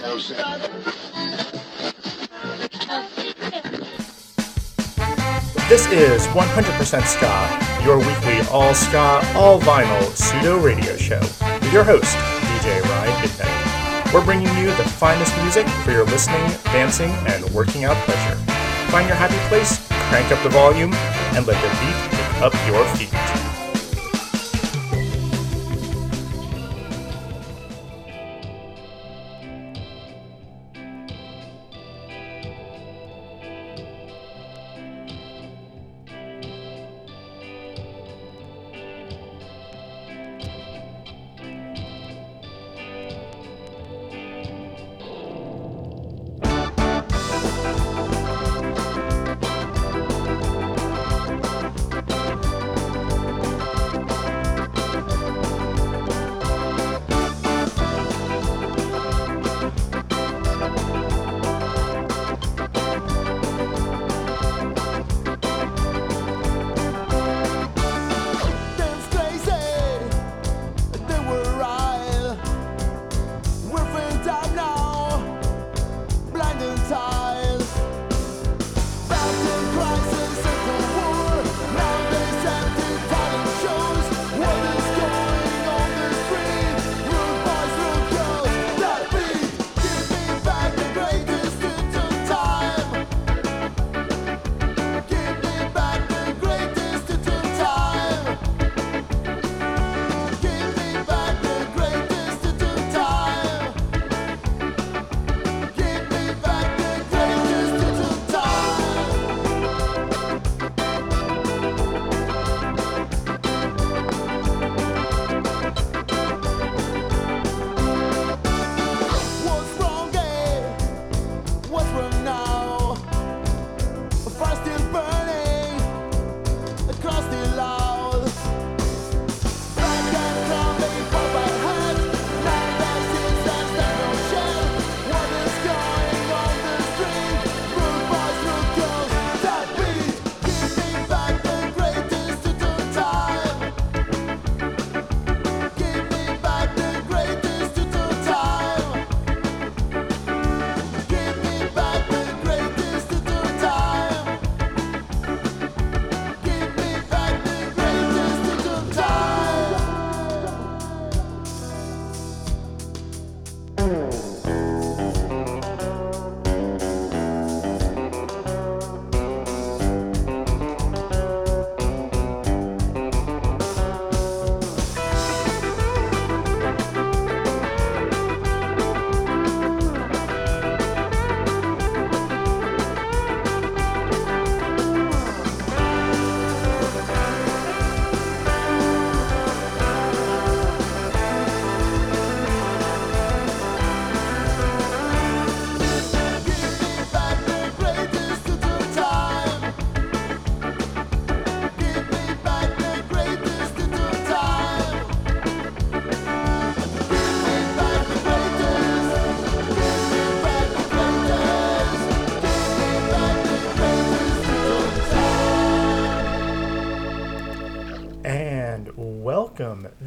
This is 100% Ska, your weekly all ska, all vinyl pseudo radio show with your host, DJ Ryan Midnight. We're bringing you the finest music for your listening, dancing, and working out pleasure. Find your happy place, crank up the volume, and let the beat pick up your feet.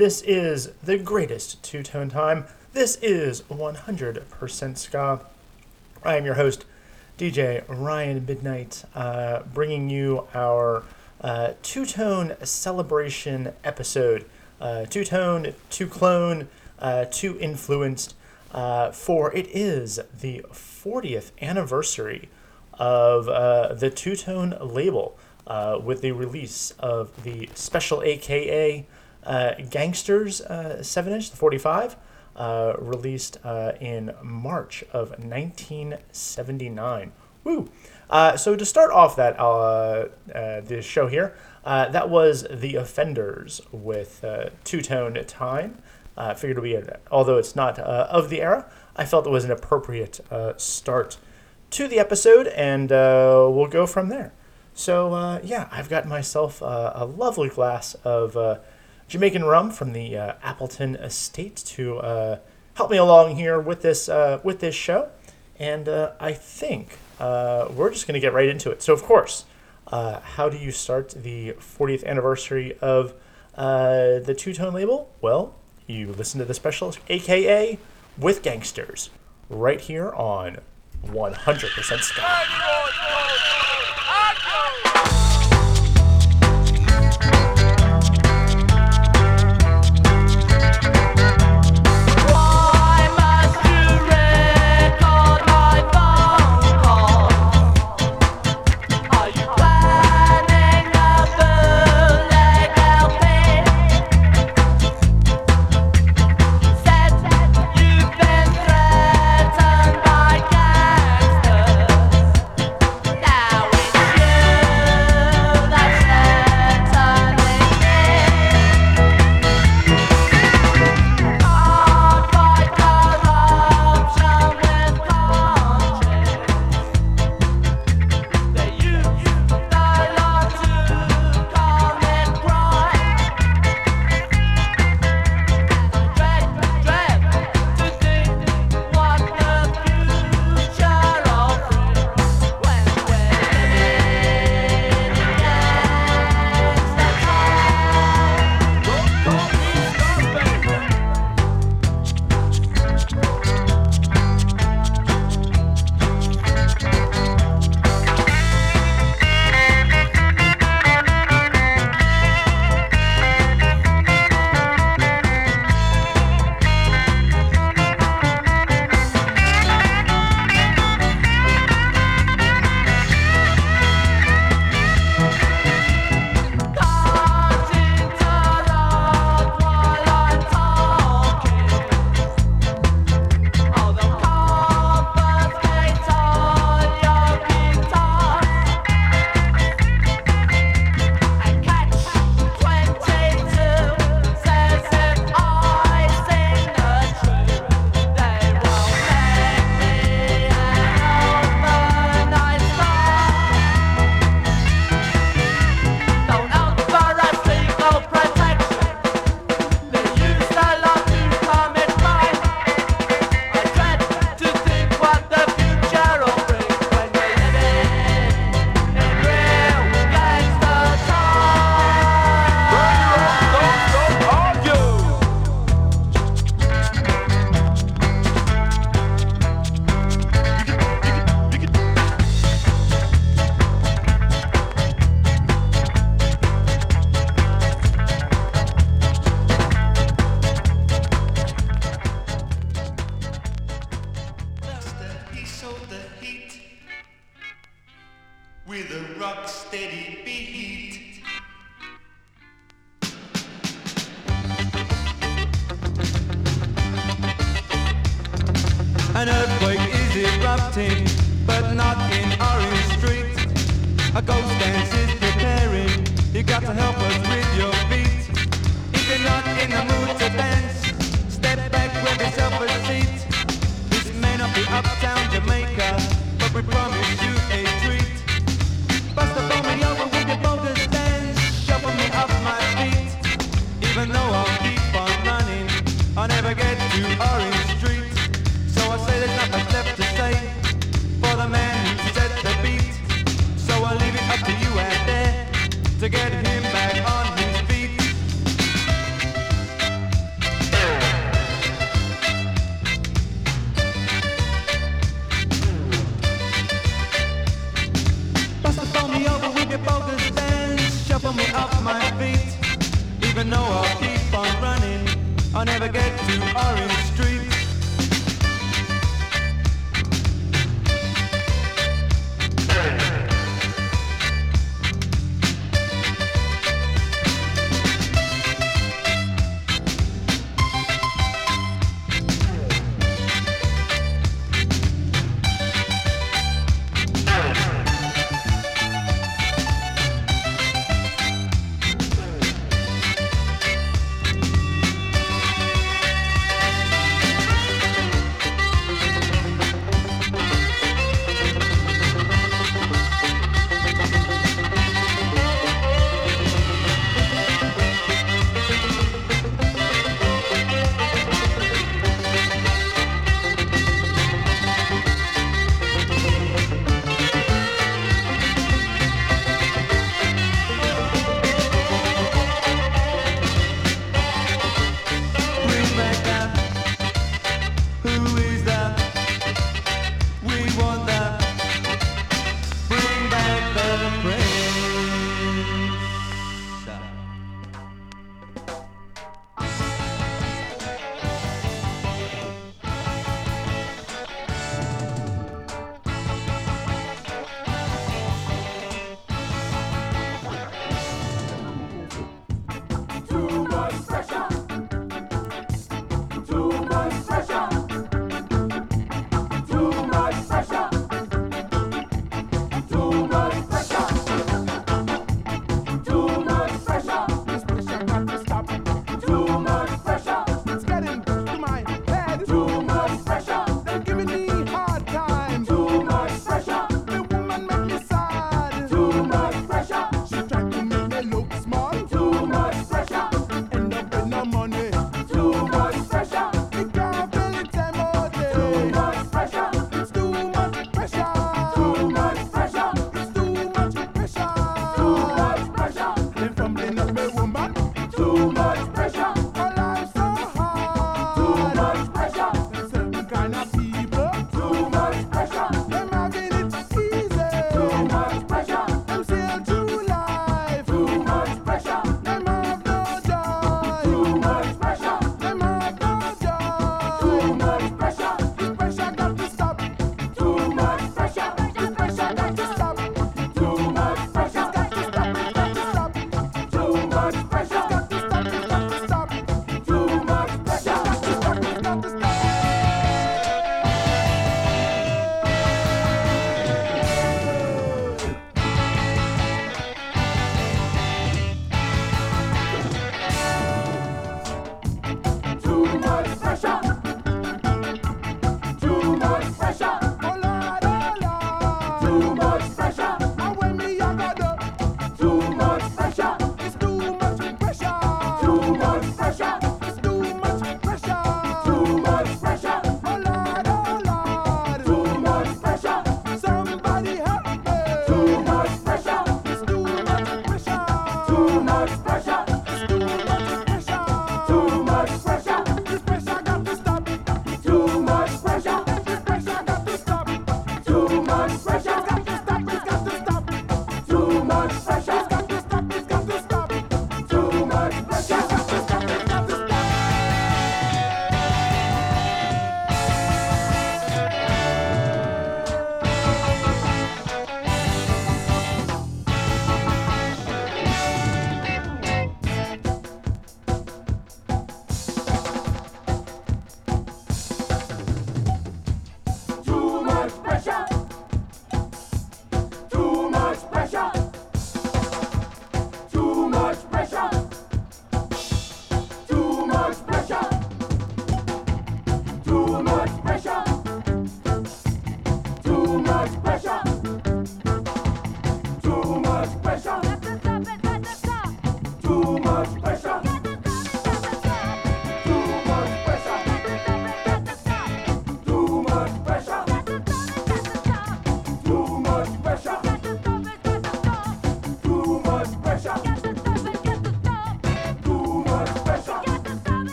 This is the greatest two tone time. This is 100% Ska. I am your host, DJ Ryan Midnight, uh, bringing you our uh, two tone celebration episode. Uh, two tone, two clone, uh, two influenced, uh, for it is the 40th anniversary of uh, the two tone label with the release of the special AKA Gangsters uh, 7 inch, the 45, uh, released uh, in March of 1979. Woo! Uh, so to start off that uh, uh, this show here, uh, that was The Offenders with uh, Two Tone Time. Uh, figured would be, although it's not uh, of the era, I felt it was an appropriate uh, start to the episode, and uh, we'll go from there. So, uh, yeah, I've got myself uh, a lovely glass of uh, Jamaican rum from the uh, Appleton Estate to uh, help me along here with this uh, with this show, and uh, I think uh, we're just going to get right into it. So, of course, uh, how do you start the 40th anniversary of the two tone label? Well, you listen to the special, aka with gangsters. right here on 100% Ska.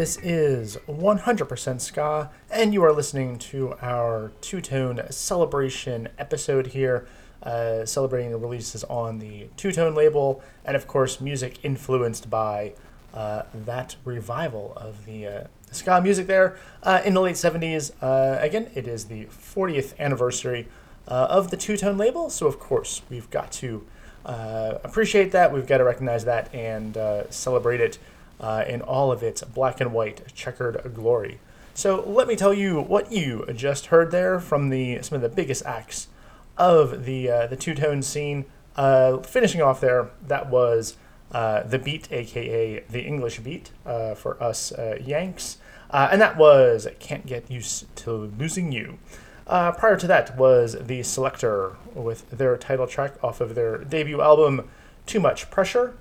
This is 100% Ska, and you are listening to our two tone celebration episode here, uh, celebrating the releases on the two tone label, and of course, music influenced by uh, that revival of the uh, ska music there uh, in the late 70s. Uh, again, it is the 40th anniversary uh, of the two tone label, so of course, we've got to appreciate that. We've got to recognize that and celebrate it uh, in all of its black and white checkered glory. So let me tell you what you just heard there from the some of the biggest acts of the uh, the two tone scene. Uh, finishing off there, that was uh, the beat, aka the English beat, uh, for us uh, Yanks, and that was "Can't Get Used to Losing You." Prior to that was the Selecter with their title track off of their debut album, Too Much Pressure.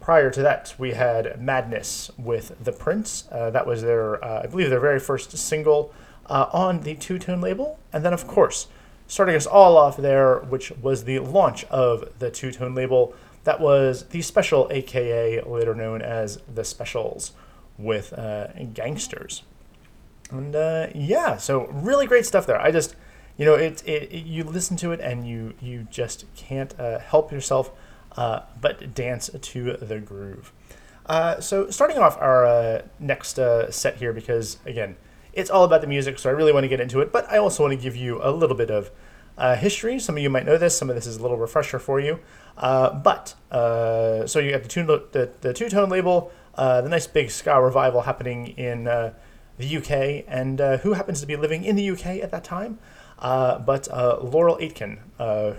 Prior to that, we had Madness with The Prince. Uh, that was their, uh, I believe, their very first single uh, on the two tone label. And then, of course, starting us all off there, which was the launch of the two tone label, that was the Special, aka later known as The Specials, with uh, Gangsters. And uh, yeah, so really great stuff there. I just, you know, it, it, it you listen to it and you you just can't uh, help yourself uh, but dance to the groove. Uh, so starting off our uh, next uh, set here, because again, it's all about the music, so I really want to get into it. But I also want to give you a little bit of uh, history. Some of you might know this. Some of this is a little refresher for you. But so you have the the, the two tone label, the nice big ska revival happening in the UK, and who happens to be living in the UK at that time? But Laurel Aitken,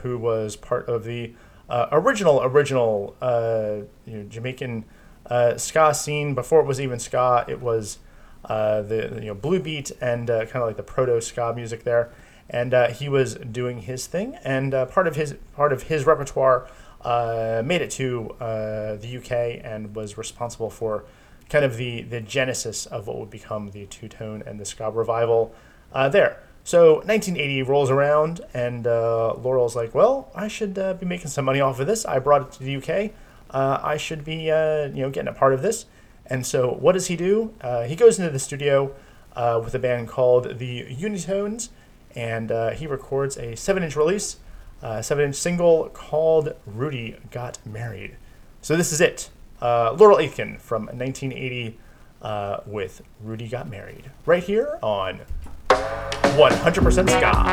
who was part of the uh, original original uh, you know, Jamaican uh, ska scene. Before it was even ska, it was uh, the you know blue beat and uh, kind of like the proto ska music there. And uh, he was doing his thing, and part of his part of his repertoire made it to the UK and was responsible for kind of the the genesis of what would become the two tone and the ska revival there. So 1980 rolls around, and uh, Laurel's like, "Well, I should uh, be making some money off of this. I brought it to the UK. Uh, I should be, uh, you know, getting a part of this." And so, what does he do? Uh, he goes into the studio uh, with a band called the Unitones, and he records a seven-inch release, seven-inch single called "Rudi Got Married." So this is it, Laurel Aitken from 1980 with "Rudi Got Married," right here on 100% Ska.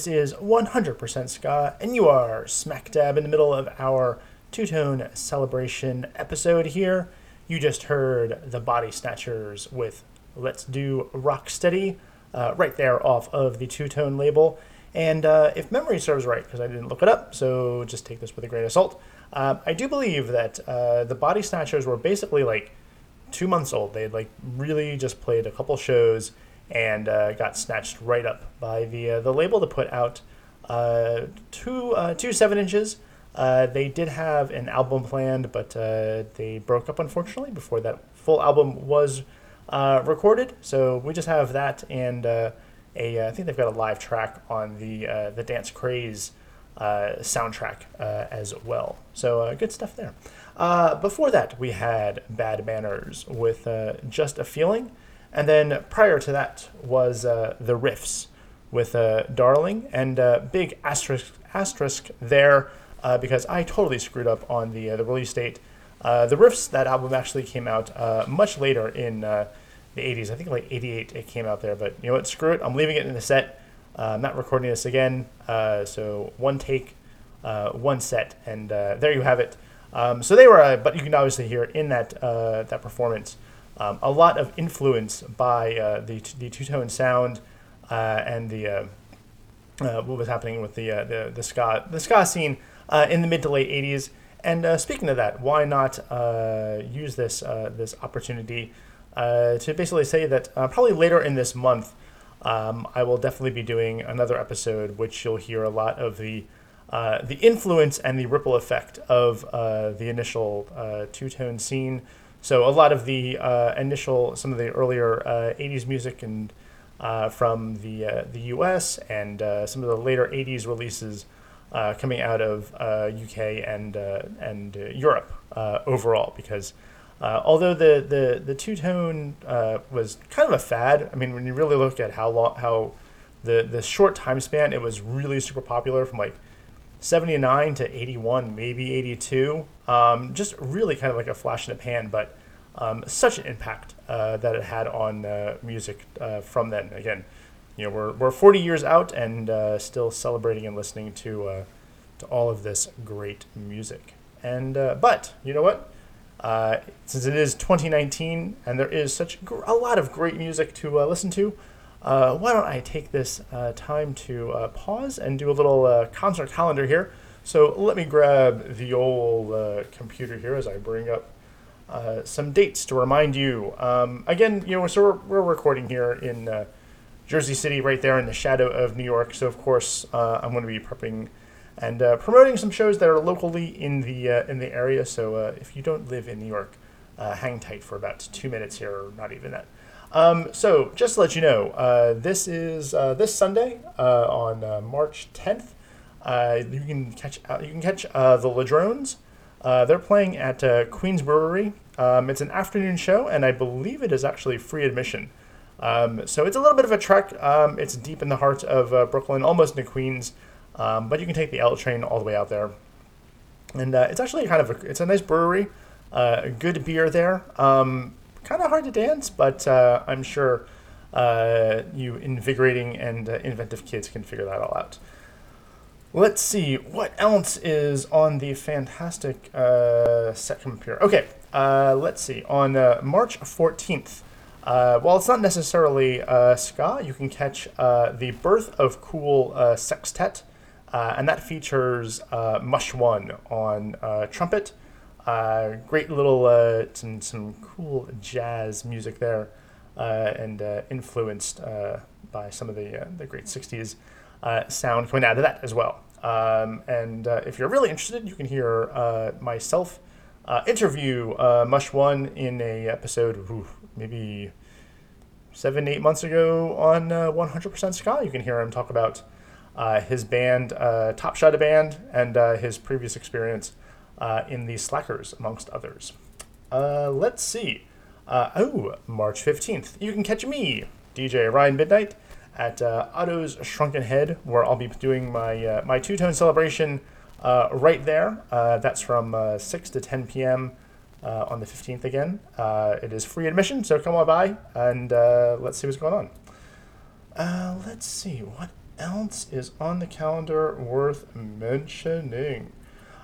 This is 100% Ska, and you are smack dab in the middle of our two tone celebration episode here. You just heard the Body Snatchers with Let's Do Rocksteady, uh, right there off of the two tone label. And uh, if memory serves right, because I didn't look it up, so just take this with a grain of salt, um, I do believe that uh, the Body Snatchers were basically like two months old. They had like really just played a couple shows and uh, got snatched right up by the uh, the label to put out uh, two uh, two seven inches. Uh, they did have an album planned, but uh, they broke up unfortunately before that full album was recorded. So we just have that and a I think they've got a live track on the the Dance Craze soundtrack as well. So good stuff there. Before that, we had Bad Manners with Just a Feeling. And then prior to that was uh, The Riffs with uh, Darling. And uh, big asterisk, asterisk there uh, because I totally screwed up on the, uh, the release date. Uh, the Riffs, that album actually came out much later in the 80s. I think like 88 it came out there. But you know what? Screw it. I'm leaving it in the set. I'm not recording this again. So one take, one set. And there you have it. Um, so they were, but you can obviously hear in that that performance um, a lot of influence by uh, the the two tone sound uh, and the uh, uh, what was happening with the uh, the the ska the ska scene in the mid to late '80s. And speaking of that, why not use this this opportunity to basically say that probably later in this month, um, I will definitely be doing another episode, which you'll hear a lot of the uh, the influence and the ripple effect of uh, the initial uh, two tone scene. So a lot of the uh, initial, some of the earlier uh, '80s music and uh, from the uh, the U.S. and uh, some of the later '80s releases coming out of UK and and Europe overall, because although the the the two tone was kind of a fad, I mean, when you really look at how long how the the short time span, it was really super popular from like 79 to 81, maybe 82. Um, just really kind of like a flash in the pan, but um, such an impact uh, that it had on uh, music uh, from then. Again, you know, we're, we're 40 years out and uh, still celebrating and listening to uh, to all of this great music. And uh, but you know what? Since it is 2019 and there is such gr- a lot of great music to listen to, uh, why don't I take this uh, time to uh, pause and do a little uh, concert calendar here? So let me grab the old uh, computer here as I bring up uh, some dates to remind you. Um, again, you know, so we're, we're recording here in Jersey City, right there in the shadow of New York. So of course, I'm going to be prepping and promoting some shows that are locally in the in the area. So if you don't live in New York, hang tight for about two minutes here, or not even that. Um, so just to let you know, uh, this is uh, this Sunday uh, on uh, March 10th. Uh, you can catch uh, you can catch the Ladrones. They're playing at Queens Brewery. Um, it's an afternoon show, and I believe it is actually free admission. Um, so it's a little bit of a trek. Um, it's deep in the heart of Brooklyn, almost into Queens, um, but you can take the L train all the way out there. And it's actually kind of a, it's a nice brewery, good beer there. Um, kind of hard to dance, but uh, I'm sure uh, you invigorating and uh, inventive kids can figure that all out. Let's see what else is on the fantastic uh, set here. Okay, uh, let's see. On uh, March 14th, uh, while it's not necessarily ska, you can catch the Birth of Cool Sextet, and that features Mush One on trumpet. Uh, great little uh, some some cool jazz music there, uh, and uh, influenced uh, by some of the uh, the great '60s uh, sound coming out of that as well. Um, and if you're really interested, you can hear myself interview Mush One in a episode, maybe seven, eight months ago on uh, 100% Ska. You can hear him talk about his band, Top Shotta Band, and his previous experience uh, in the Slackers, amongst others. Uh, let's see. Uh, oh, March 15th. You can catch me, DJ Ryan Midnight, at uh, Otto's Shrunken Head, where I'll be doing my, uh, my two tone celebration right there. That's from uh, 6 to 10 p.m. On the 15th again. It is free admission, so come on by and let's see what's going on. Uh, let's see what else is on the calendar worth mentioning.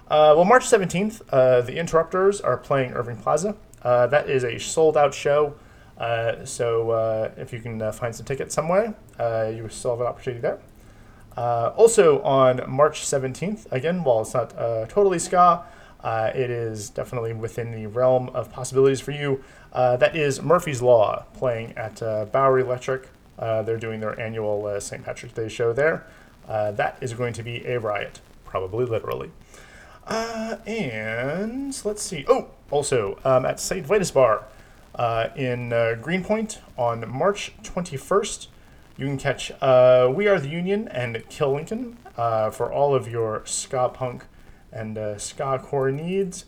Uh, well, March 17th, uh, the Interrupters are playing Irving Plaza. Uh, that is a sold out show. Uh, so uh, if you can uh, find some tickets somewhere, you still have an opportunity there. Also on March 17th, again, while it's not totally ska, it is definitely within the realm of possibilities for you. That is Murphy's Law playing at Bowery Electric. They're doing their annual St. Patrick's Day show there. That is going to be a riot, probably literally. Uh, and let's see. Oh, also um, at St. Vitus Bar uh, in uh, Greenpoint on March 21st, you can catch uh, We Are the Union and Kill Lincoln uh, for all of your ska punk and uh, ska core needs.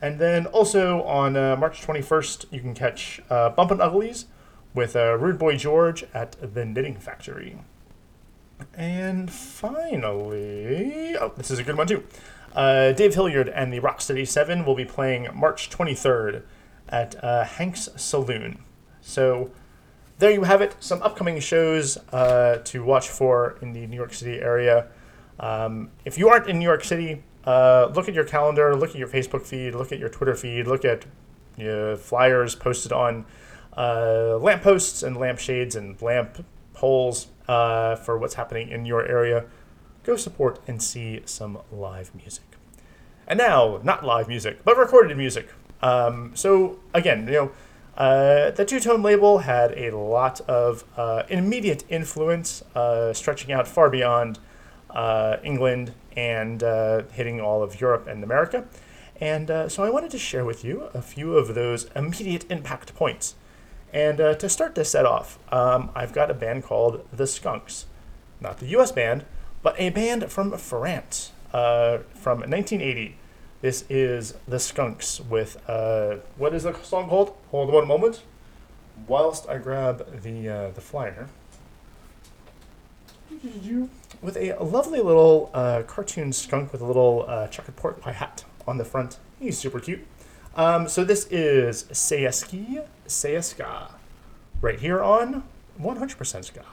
And then also on March 21st, you can catch Bumpin' Uglies with Rude Boy George at the Knitting Factory. And finally, oh, this is a good one too. Uh, Dave Hilliard and the Rocksteady Seven will be playing March 23rd at uh, Hank's Saloon. So there you have it. Some upcoming shows uh, to watch for in the New York City area. Um, if you aren't in New York City, uh, look at your calendar, look at your Facebook feed, look at your Twitter feed, look at uh, flyers posted on uh, lampposts and lampshades and lamp poles for what's happening in your area. Go support and see some live music. And now, not live music, but recorded music. Um, so again, you know, uh, the two tone label had a lot of uh, immediate influence, uh, stretching out far beyond uh, England and uh, hitting all of Europe and America. And uh, so I wanted to share with you a few of those immediate impact points. And to start this set off, um, I've got a band called The Skunks. Not the US band, but a band from France uh, from 1980. This is The Skunks with, uh, what is the song called? Hold on one moment. Whilst I grab the, uh, the flyer. With a lovely little uh, cartoon skunk with a little uh, checkered pork pie hat on the front. He's super cute. Um, so this is Seyeski Seyeska, right here on 100% Ska.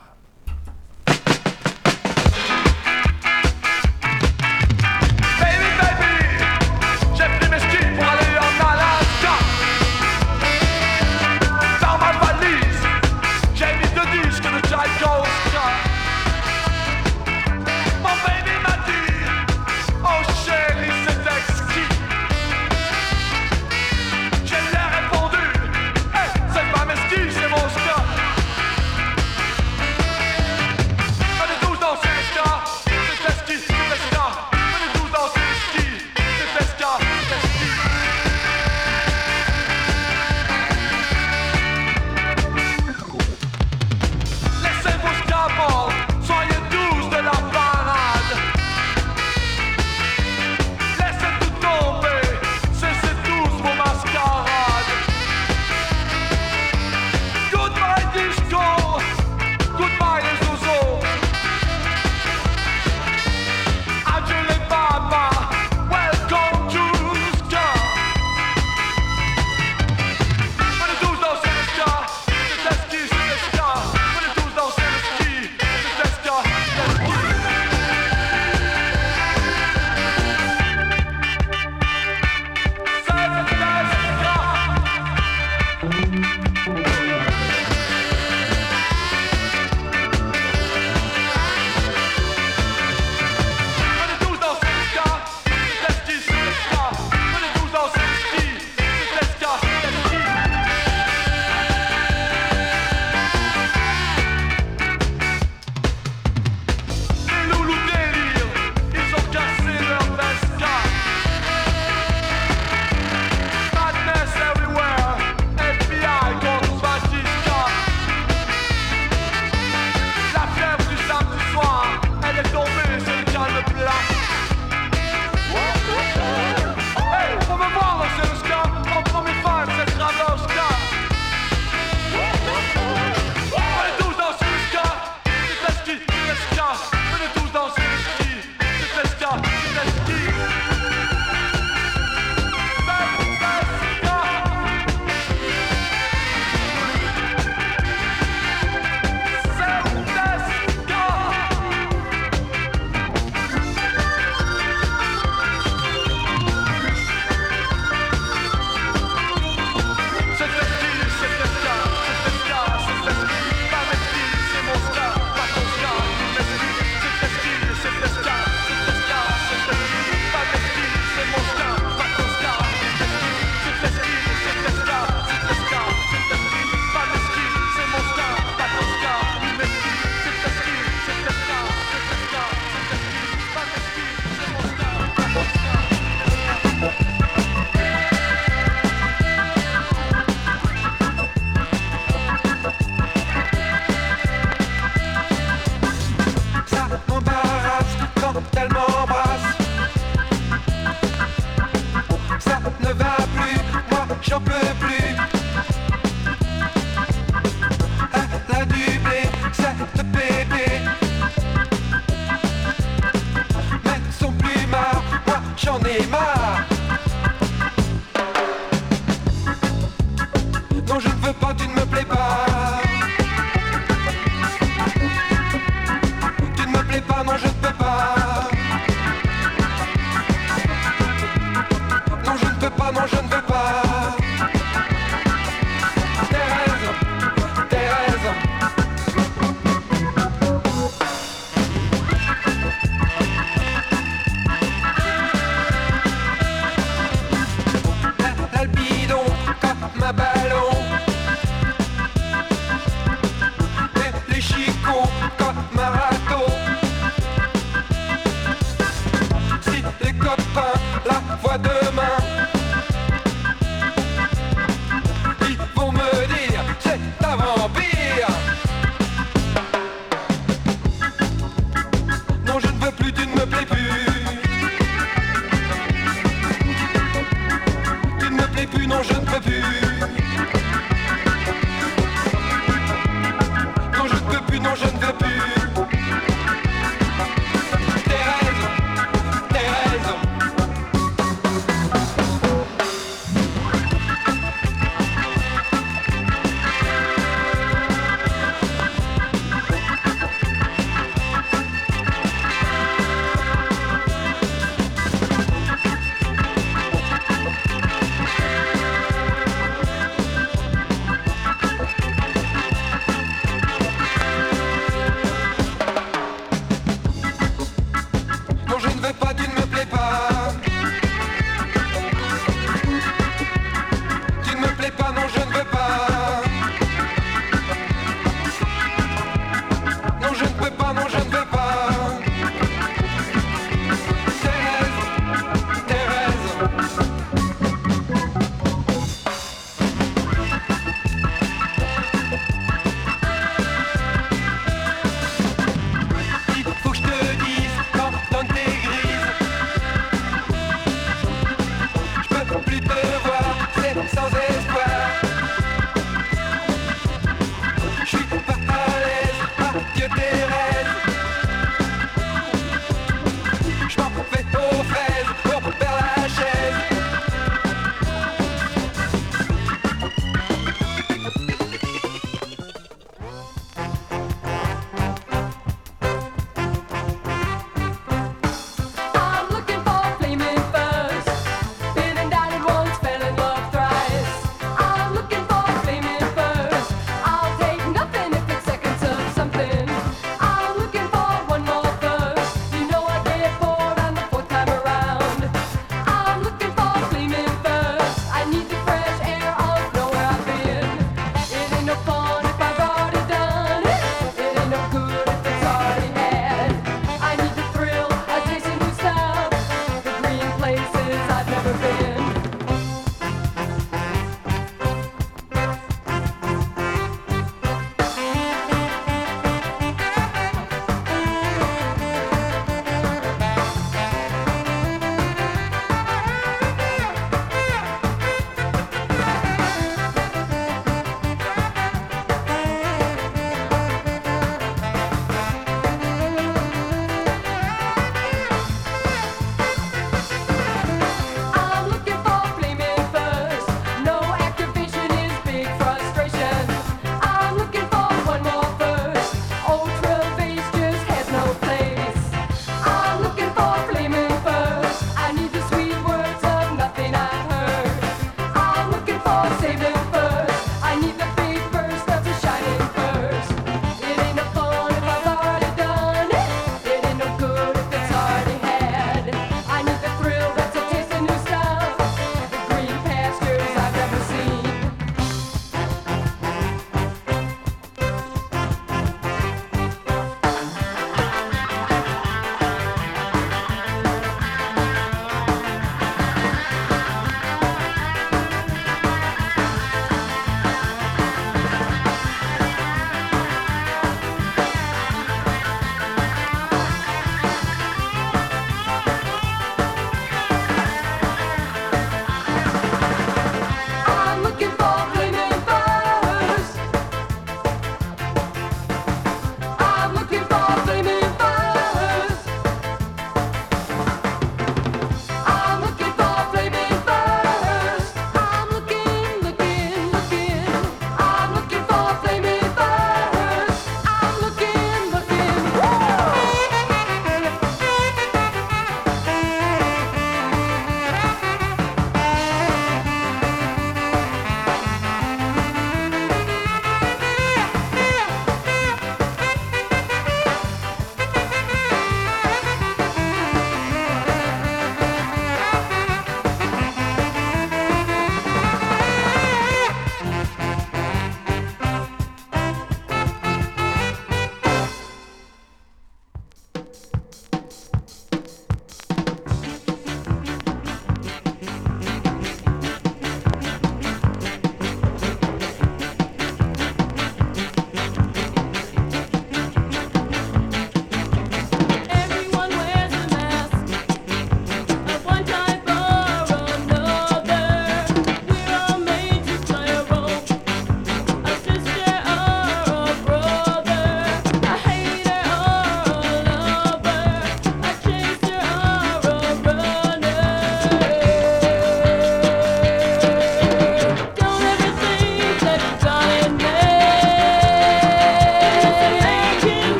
Kicsi kóka, már ain't no fun.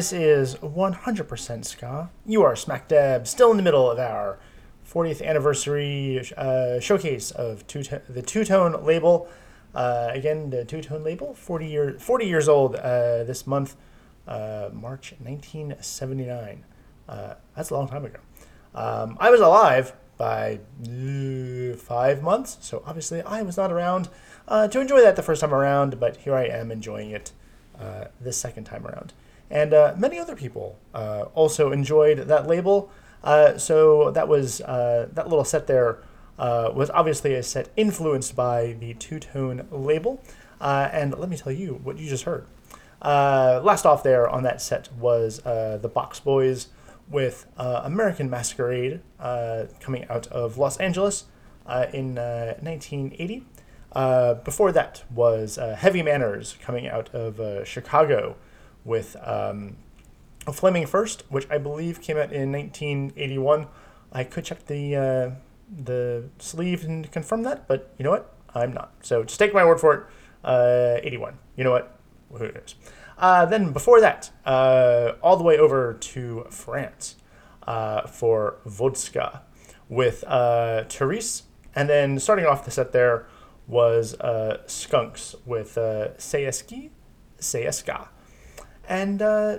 This is 100% Ska. You are smack dab, still in the middle of our 40th anniversary uh, showcase of two the Two Tone label. Uh, again, the Two Tone label, 40 year 40 years old uh, this month, uh, March 1979. Uh, that's a long time ago. Um, I was alive by five months, so obviously I was not around uh, to enjoy that the first time around, but here I am enjoying it this second time around. And uh, many other people uh, also enjoyed that label. Uh, so that was uh, that little set there uh, was obviously a set influenced by the two tone label. Uh, and let me tell you what you just heard. Last off there on that set was the Box Boys with American Masquerade coming out of Los Angeles in uh, 1980. Uh, before that was Heavy Manners coming out of Chicago with um, Fleming First, which I believe came out in 1981. I could check the uh, the sleeve and confirm that, but you know what? I'm not. So just take my word for it. Uh, 81. You know what? Who knows? Uh, then before that, uh, all the way over to France uh, for Vodska with uh, Therese. And then starting off the set there was uh, Skunks with uh, Seyeski, Seyeska. And, uh,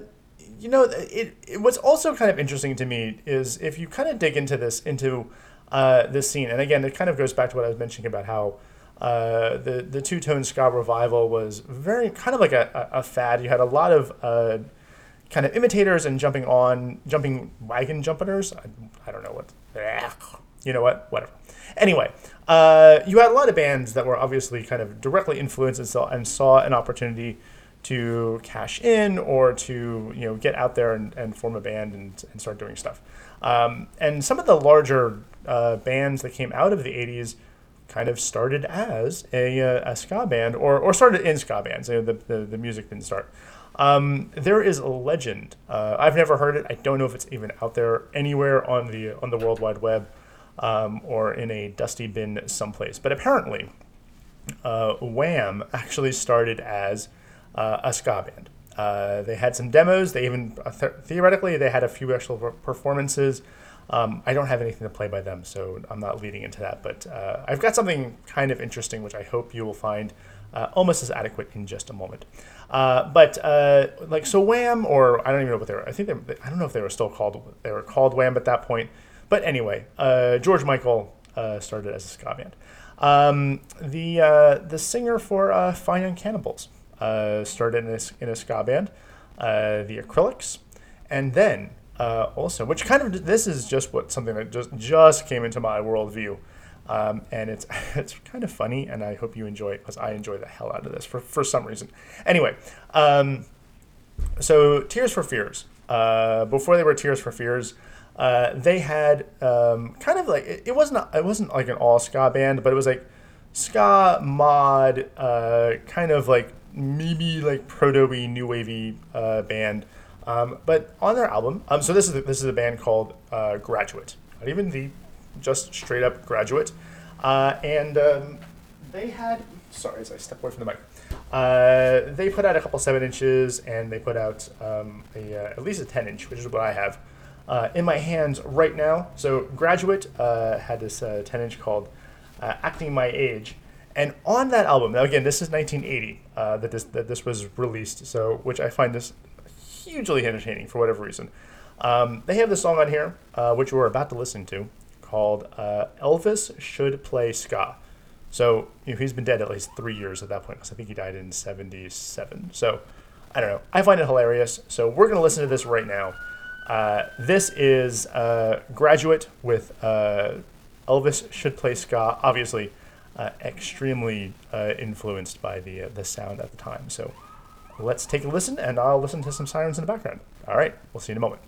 you know, it, it, what's also kind of interesting to me is if you kind of dig into this, into uh, this scene, and again, it kind of goes back to what I was mentioning about how uh, the the two tone ska revival was very kind of like a, a, fad. You had a lot of uh, kind of imitators and jumping on jumping wagon jumpers. I, I don't know what. You know what? Whatever. Anyway, uh, you had a lot of bands that were obviously kind of directly influenced and saw, and saw an opportunity to cash in or to you know get out there and, and form a band and, and start doing stuff. Um, and some of the larger uh, bands that came out of the 80s kind of started as a, uh, a ska band or, or started in ska bands. You know, the, the, the music didn't start. Um, there is a legend. Uh, I've never heard it. I don't know if it's even out there anywhere on the on the World Wide Web um, or in a dusty bin someplace. But apparently, uh, Wham actually started as a ska band. Uh, they had some demos. They even uh, th- theoretically they had a few actual performances. Um, I don't have anything to play by them, so I'm not leading into that. But uh, I've got something kind of interesting, which I hope you will find uh, almost as adequate in just a moment. Uh, but uh, like so, Wham, or I don't even know what they were. I think they, I don't know if they were still called. They were called Wham at that point. But anyway, uh, George Michael uh, started as a ska band. Um, the uh, the singer for uh, Fine Young Cannibals uh, started in a, in a ska band, uh, the Akrylykz, and then uh, also, which kind of this is just what something that just just came into my worldview, um, and it's it's kind of funny, and I hope you enjoy it because I enjoy the hell out of this for for some reason. Anyway, um, so Tears for Fears. Uh, before they were Tears for Fears, uh, they had um, kind of like it, it wasn't it wasn't like an all ska band, but it was like ska mod, uh, kind of like maybe like proto-y new wavy uh, band. Um, but on their album, um, so this is this is a band called uh, Graduate, not even the just straight up Graduate, uh, and um, they had sorry as I step away from the mic. Uh, they put out a couple seven inches, and they put out um, a, uh, at least a ten inch, which is what I have uh, in my hands right now. So Graduate uh, had this ten inch called "Acting My Age," and on that album, now again, this is 1980 uh, that this that this was released. So which I find this hugely entertaining for whatever reason. Um, they have this song on here, uh, which we're about to listen to, called uh, "Elvis Should Play Ska." So you know, he's been dead at least three years at that point, because I think he died in '77. So I don't know. I find it hilarious. So we're gonna listen to this right now. Uh, this is uh, "Graduate" with uh, Elvis Should Play Ska. Obviously, uh, extremely uh, influenced by the uh, the sound at the time. So let's take a listen, and I'll listen to some sirens in the background. All right, we'll see you in a moment.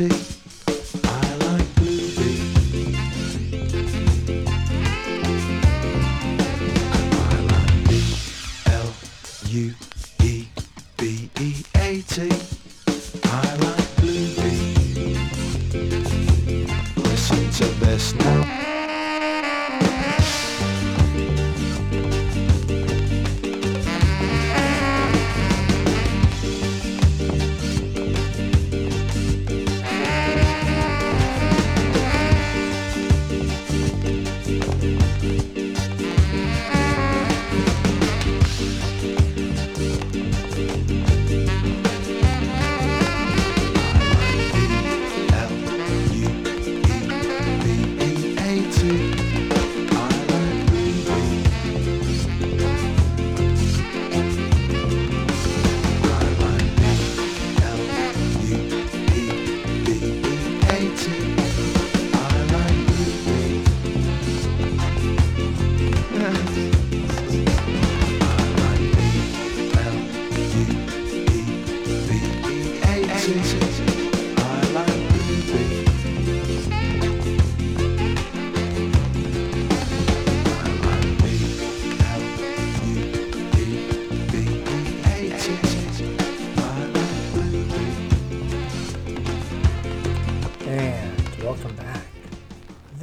E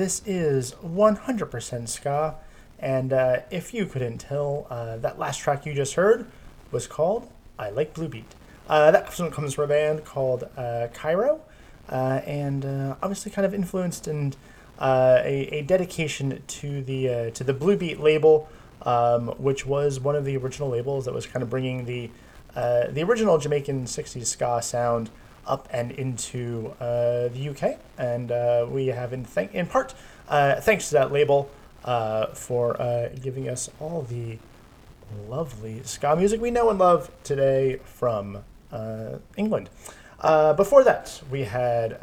This is 100% ska, and uh, if you couldn't tell, uh, that last track you just heard was called I Like Blue Beat. Uh, that comes from a band called uh, Cairo, uh, and uh, obviously kind of influenced and a, a dedication to the to the Blue Beat label, um, which was one of the original labels that was kind of bringing the the original Jamaican 60s ska sound up and into uh, the UK. And uh, we have, in, in part, uh, thanks to that label uh, for uh, giving us all the lovely ska music we know and love today from England. Before that, we had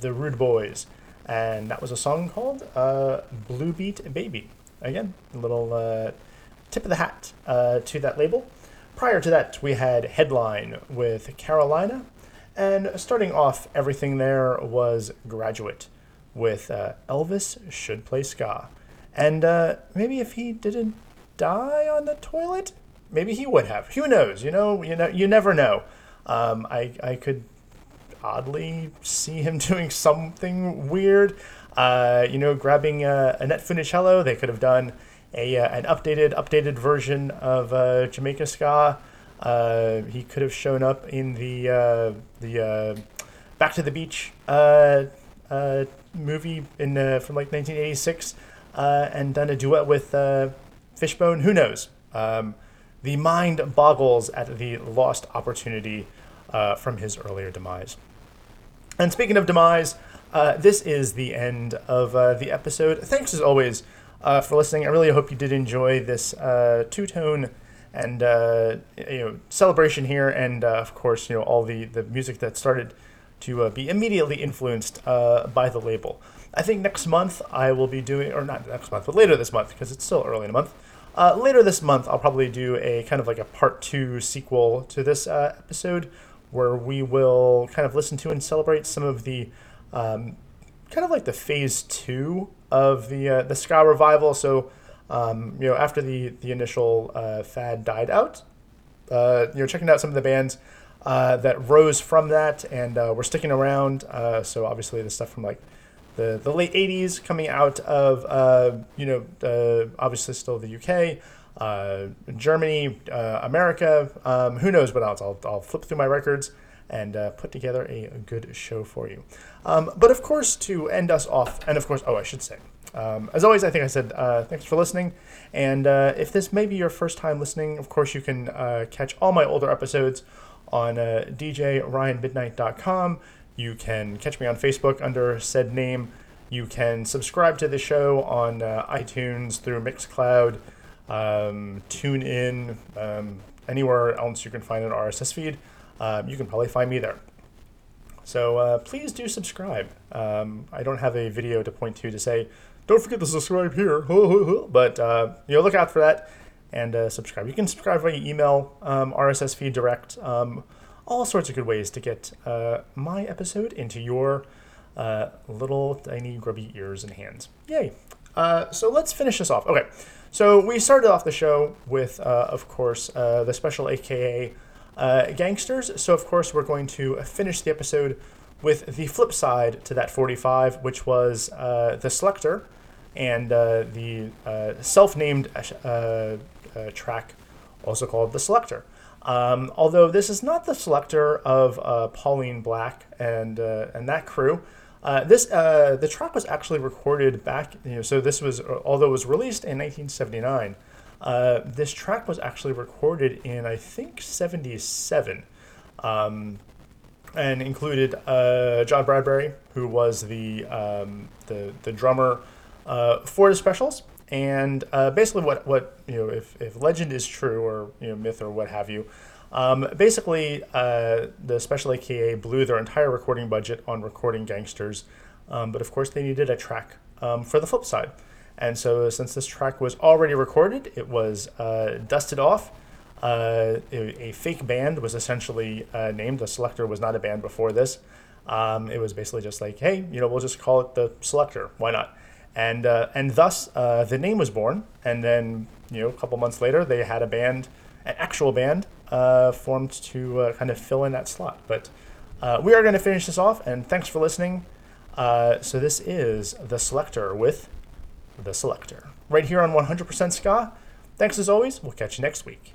the Rude Boys, and that was a song called Blue Beat Baby. Again, a little tip of the hat to that label. Prior to that, we had Headline with Carolina, and starting off everything there was Graduate with uh, Elvis Should Play Ska. And uh, maybe if he didn't die on the toilet, maybe he would have. Who knows? You know, you know, you never know. Um, I I could oddly see him doing something weird. Uh, you know, grabbing uh, Annette Funicello, they could have done a uh, an updated updated version of uh, Jamaica ska. Uh, he could have shown up in the uh, the uh, Back to the Beach uh, movie in from like 1986 uh, and done a duet with Fishbone. Who knows? Um, the mind boggles at the lost opportunity from his earlier demise. And speaking of demise, this is the end of the episode. Thanks as always uh, for listening. I really hope you did enjoy this uh, two tone and uh, you know celebration here, and uh, of course you know all the the music that started to uh, be immediately influenced uh, by the label. I think next month I will be doing, or not next month, but later this month because it's still early in the month. Uh, later this month, I'll probably do a kind of like a part two sequel to this uh, episode where we will kind of listen to and celebrate some of the um, kind of like the phase two of the the ska revival. So, um, you know, after the the initial uh, fad died out, uh, you know, checking out some of the bands uh, that rose from that and uh, were sticking around. Uh, so obviously the stuff from like the, the late 80s coming out of, uh, you know, obviously still the UK, Germany, America, um, who knows what else. I'll, I'll flip through my records and uh, put together a, a good show for you. Um, but of course, to end us off, and of course, oh, I should say, um, as always, I think I said uh, thanks for listening. And uh, if this may be your first time listening, of course, you can uh, catch all my older episodes on uh, djryanmidnight.com. You can catch me on Facebook under said name. You can subscribe to the show on uh, iTunes through Mixcloud, um, TuneIn, um, anywhere else you can find an RSS feed. Um, you can probably find me there. So uh, please do subscribe. Um, I don't have a video to point to to say, don't forget to subscribe here. but uh, you know, look out for that and uh, subscribe. You can subscribe via email, um, RSS feed direct, um, all sorts of good ways to get uh, my episode into your uh, little tiny grubby ears and hands. Yay! Uh, so let's finish this off. Okay, so we started off the show with, uh, of course, uh, the special AKA gangsters. So of course we're going to finish the episode with the flip side to that 45, which was uh, the Selecter and uh, the uh, self-named uh, uh, track, also called the Selecter. Um, although this is not the Selecter of Pauline Black and and that crew. This the track was actually recorded back. You know, so this was although it was released in 1979. Uh, this track was actually recorded in I think 77. Um, and included uh, John Bradbury, who was the um, the, the drummer uh, for the specials. And uh, basically, what, what you know, if, if legend is true or you know myth or what have you, um, basically uh, the special AKA blew their entire recording budget on recording gangsters, um, but of course they needed a track um, for the flip side. And so, since this track was already recorded, it was uh, dusted off. Uh, a, a fake band was essentially uh, named. The Selecter was not a band before this. Um, it was basically just like, hey, you know, we'll just call it the Selecter. Why not? And uh, and thus uh, the name was born. And then you know, a couple months later, they had a band, an actual band, uh, formed to uh, kind of fill in that slot. But we are going to finish this off. And thanks for listening. So this is the Selecter with the Selecter right here on 100% Ska. Thanks as always. We'll catch you next week.